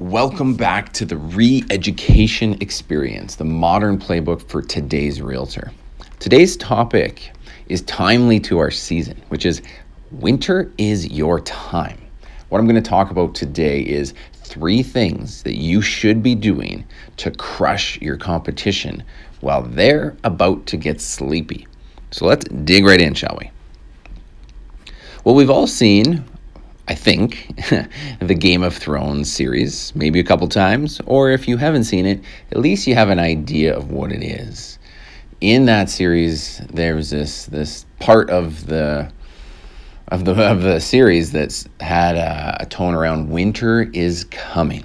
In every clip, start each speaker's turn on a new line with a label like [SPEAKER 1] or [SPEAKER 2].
[SPEAKER 1] Welcome back to the re education experience, the modern playbook for today's realtor. Today's topic is timely to our season, which is winter is your time. What I'm going to talk about today is three things that you should be doing to crush your competition while they're about to get sleepy. So let's dig right in, shall we? Well, we've all seen I think, the Game of Thrones series, maybe a couple times, or if you haven't seen it, at least you have an idea of what it is. In that series, there's this this part of the of the of the series that's had a, a tone around winter is coming.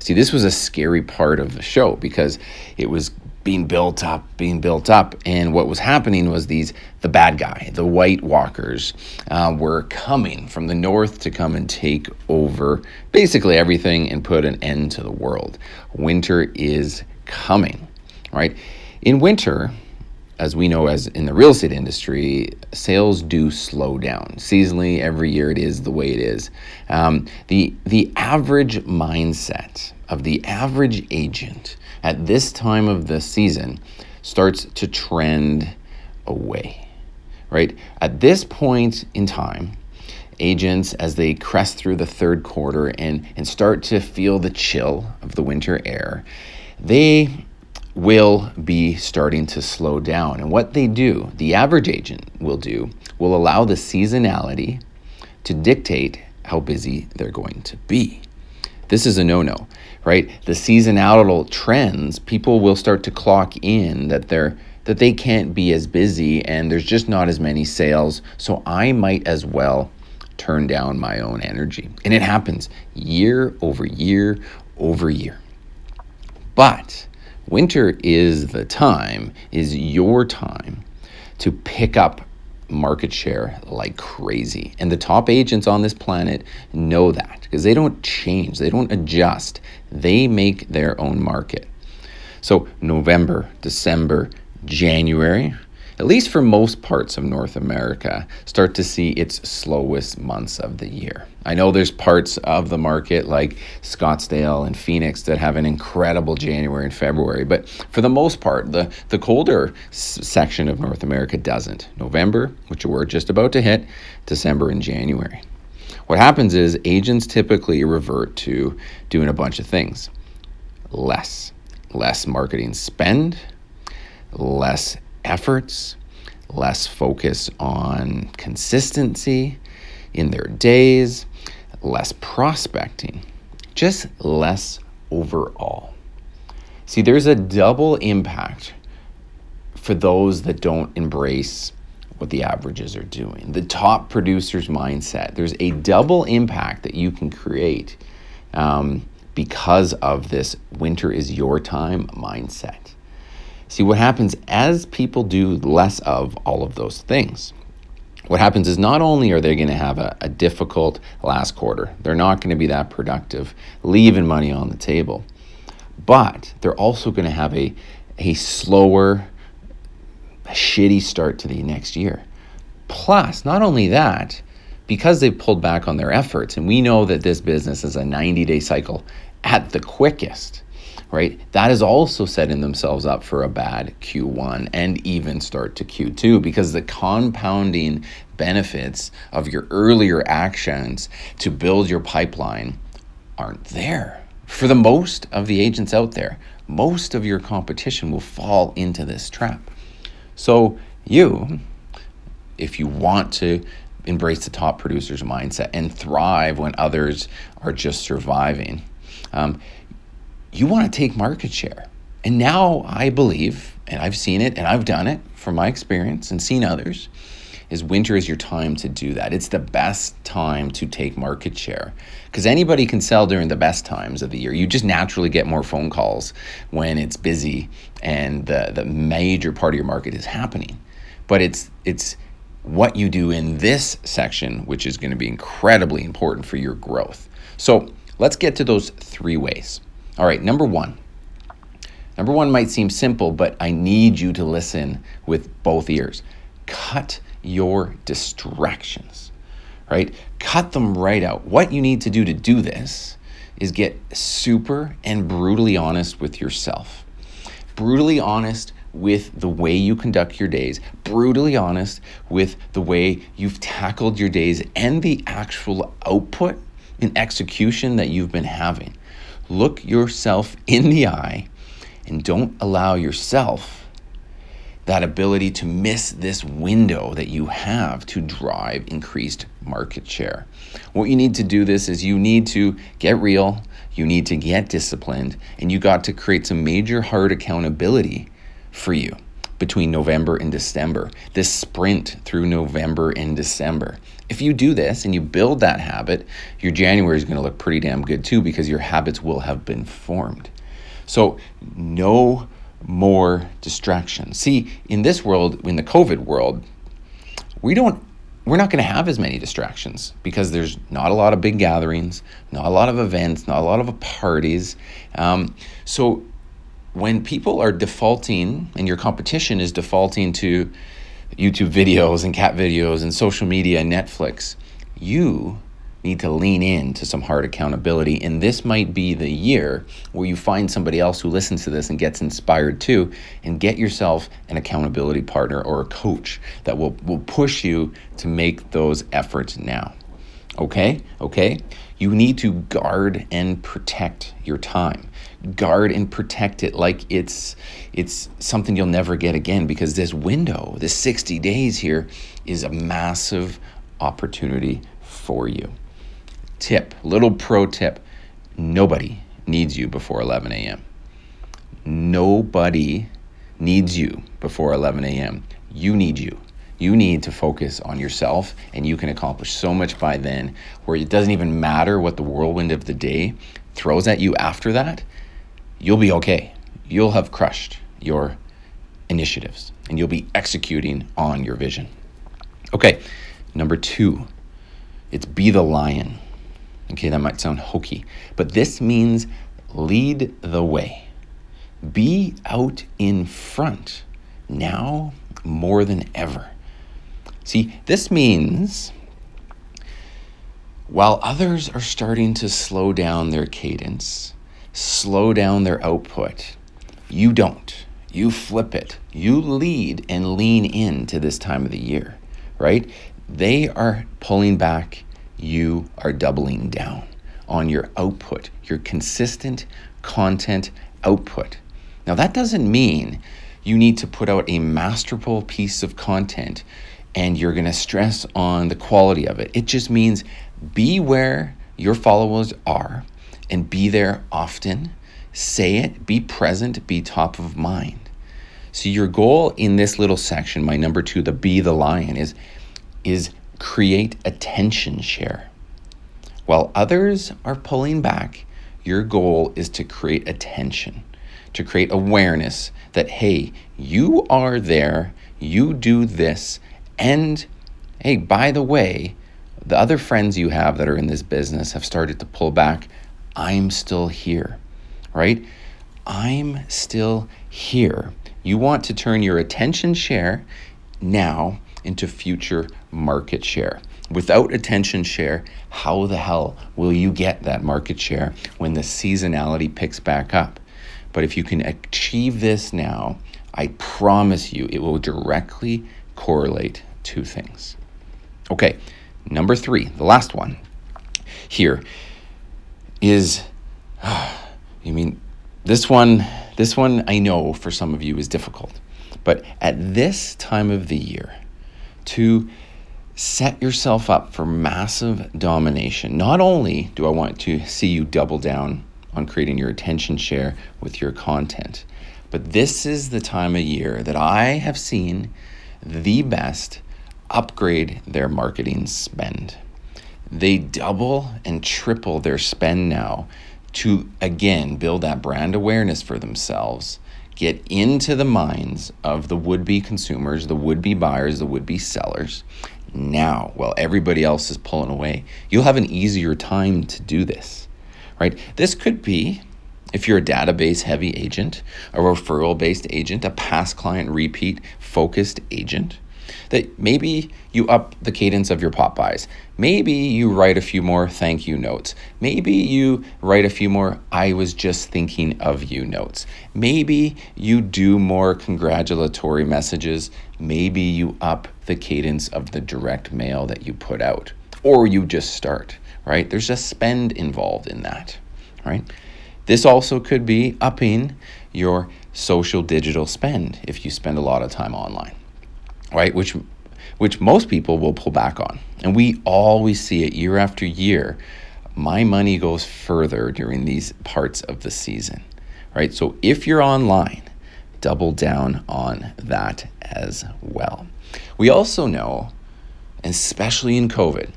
[SPEAKER 1] See, this was a scary part of the show because it was being built up, being built up. And what was happening was these, the bad guy, the White Walkers, uh, were coming from the north to come and take over basically everything and put an end to the world. Winter is coming, right? In winter, as we know as in the real estate industry, sales do slow down. Seasonally, every year it is the way it is. Um, the, the average mindset of the average agent at this time of the season starts to trend away, right? At this point in time, agents, as they crest through the third quarter and, and start to feel the chill of the winter air, they will be starting to slow down. And what they do, the average agent will do, will allow the seasonality to dictate how busy they're going to be. This is a no no, right? The seasonal trends, people will start to clock in that they're that they can't be as busy and there's just not as many sales. So I might as well turn down my own energy. And it happens year over year over year. But winter is the time, is your time to pick up market share like crazy. And the top agents on this planet know that because they don't change, they don't adjust, they make their own market. So, November, December, January, at least for most parts of North America, start to see its slowest months of the year. I know there's parts of the market like Scottsdale and Phoenix that have an incredible January and February, but for the most part, the, the colder s- section of North America doesn't. November, which we're just about to hit, December and January. What happens is agents typically revert to doing a bunch of things less, less marketing spend, less efforts, less focus on consistency in their days, less prospecting, just less overall. See, there's a double impact for those that don't embrace what the averages are doing. The top producer's mindset. There's a double impact that you can create um, because of this winter is your time mindset. See, what happens as people do less of all of those things, what happens is not only are they going to have a, a difficult last quarter, they're not going to be that productive, leaving money on the table, but they're also going to have a, a slower, shitty start to the next year. Plus, not only that, because they've pulled back on their efforts, and we know that this business is a 90 day cycle at the quickest right? That is also setting themselves up for a bad Q1 and even start to Q2 because the compounding benefits of your earlier actions to build your pipeline aren't there. For the most of the agents out there, most of your competition will fall into this trap. So, you, if you want to embrace the top producer's mindset and thrive when others are just surviving, um, you want to take market share. And now I believe, and I've seen it and I've done it from my experience and seen others, is winter is your time to do that. It's the best time to take market share because anybody can sell during the best times of the year. You just naturally get more phone calls when it's busy and the, the major part of your market is happening. But it's it's what you do in this section, which is going to be incredibly important for your growth. So let's get to those three ways. All right, number one. Number one might seem simple, but I need you to listen with both ears. Cut your distractions, right? Cut them right out. What you need to do to do this is get super and brutally honest with yourself. Brutally honest with the way you conduct your days, brutally honest with the way you've tackled your days and the actual output and execution that you've been having. Look yourself in the eye and don't allow yourself that ability to miss this window that you have to drive increased market share. What you need to do this is you need to get real, you need to get disciplined, and you got to create some major hard accountability for you between November and December, this sprint through November and December. If you do this and you build that habit, your January is going to look pretty damn good too because your habits will have been formed. So, no more distractions. See, in this world, in the COVID world, we don't we're not going to have as many distractions because there's not a lot of big gatherings, not a lot of events, not a lot of parties. Um, so when people are defaulting and your competition is defaulting to YouTube videos and cat videos and social media and Netflix, you need to lean in to some hard accountability. And this might be the year where you find somebody else who listens to this and gets inspired too, and get yourself an accountability partner or a coach that will, will push you to make those efforts now. Okay? Okay? You need to guard and protect your time. Guard and protect it like it's it's something you'll never get again because this window, this 60 days here is a massive opportunity for you. Tip, little pro tip. Nobody needs you before 11 a.m. Nobody needs you before 11 a.m. You need you. You need to focus on yourself, and you can accomplish so much by then where it doesn't even matter what the whirlwind of the day throws at you after that. You'll be okay. You'll have crushed your initiatives and you'll be executing on your vision. Okay, number two, it's be the lion. Okay, that might sound hokey, but this means lead the way. Be out in front now more than ever. See, this means while others are starting to slow down their cadence, slow down their output, you don't. You flip it. You lead and lean into this time of the year, right? They are pulling back, you are doubling down on your output, your consistent content output. Now, that doesn't mean you need to put out a masterful piece of content and you're going to stress on the quality of it. It just means be where your followers are and be there often. Say it, be present, be top of mind. So your goal in this little section, my number 2, the be the lion is is create attention share. While others are pulling back, your goal is to create attention, to create awareness that hey, you are there, you do this, and hey, by the way, the other friends you have that are in this business have started to pull back. I'm still here, right? I'm still here. You want to turn your attention share now into future market share. Without attention share, how the hell will you get that market share when the seasonality picks back up? But if you can achieve this now, I promise you it will directly correlate two things. Okay, number three, the last one here is, you mean, this one, this one I know for some of you is difficult, but at this time of the year, to set yourself up for massive domination. Not only do I want to see you double down on creating your attention share with your content, but this is the time of year that I have seen the best upgrade their marketing spend. They double and triple their spend now to again build that brand awareness for themselves, get into the minds of the would be consumers, the would be buyers, the would be sellers now while everybody else is pulling away. You'll have an easier time to do this, right? This could be if you're a database heavy agent, a referral based agent, a past client repeat focused agent That maybe you up the cadence of your pop bys. Maybe you write a few more thank you notes. Maybe you write a few more I was just thinking of you notes. Maybe you do more congratulatory messages. Maybe you up the cadence of the direct mail that you put out. Or you just start, right? There's a spend involved in that, right? This also could be upping your social digital spend if you spend a lot of time online, right? Which which most people will pull back on. And we always see it year after year. My money goes further during these parts of the season, right? So if you're online, double down on that as well. We also know, especially in COVID,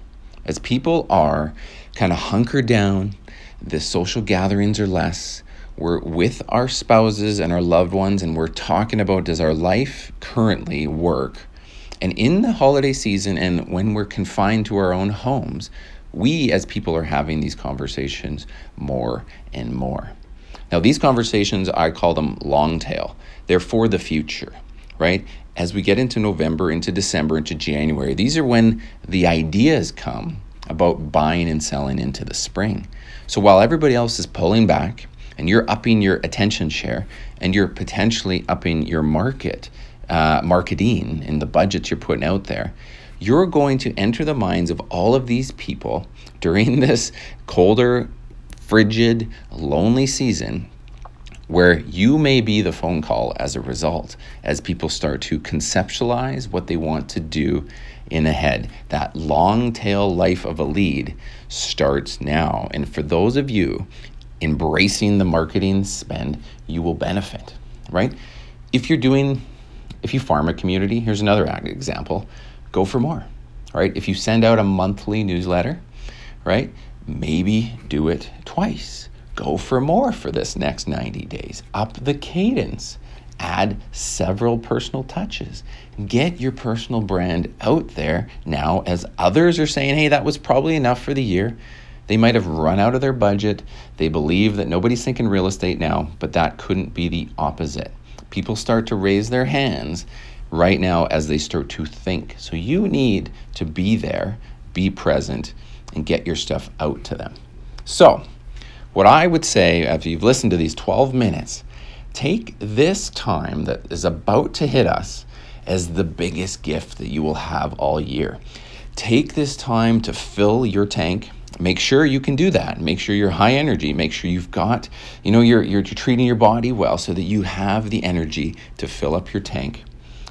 [SPEAKER 1] as people are kind of hunkered down, the social gatherings are less, we're with our spouses and our loved ones, and we're talking about does our life currently work? And in the holiday season, and when we're confined to our own homes, we as people are having these conversations more and more. Now, these conversations, I call them long tail. They're for the future, right? As we get into November, into December, into January, these are when the ideas come about buying and selling into the spring. So while everybody else is pulling back, and you're upping your attention share and you're potentially upping your market uh, marketing in the budgets you're putting out there you're going to enter the minds of all of these people during this colder frigid lonely season where you may be the phone call as a result as people start to conceptualize what they want to do in ahead. That long tail life of a lead starts now. And for those of you embracing the marketing spend, you will benefit, right? If you're doing, if you farm a community, here's another example go for more, right? If you send out a monthly newsletter, right, maybe do it twice. Go for more for this next 90 days. Up the cadence. Add several personal touches. Get your personal brand out there now as others are saying, hey, that was probably enough for the year. They might have run out of their budget. They believe that nobody's thinking real estate now, but that couldn't be the opposite. People start to raise their hands right now as they start to think. So you need to be there, be present, and get your stuff out to them. So, what I would say after you've listened to these 12 minutes, take this time that is about to hit us as the biggest gift that you will have all year. Take this time to fill your tank. Make sure you can do that. Make sure you're high energy. Make sure you've got you know you're, you're treating your body well so that you have the energy to fill up your tank.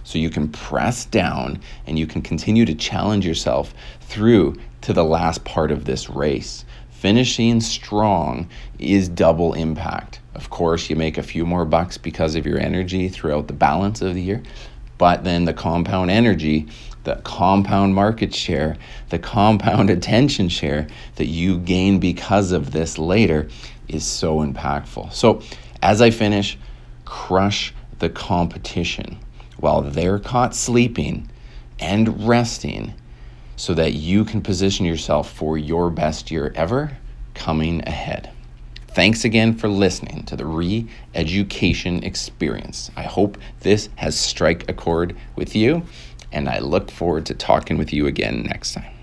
[SPEAKER 1] So you can press down and you can continue to challenge yourself through to the last part of this race finishing strong is double impact of course you make a few more bucks because of your energy throughout the balance of the year but then the compound energy the compound market share, the compound attention share that you gain because of this later is so impactful. So, as I finish, crush the competition while they're caught sleeping and resting so that you can position yourself for your best year ever coming ahead. Thanks again for listening to the re education experience. I hope this has strike a chord with you and I look forward to talking with you again next time.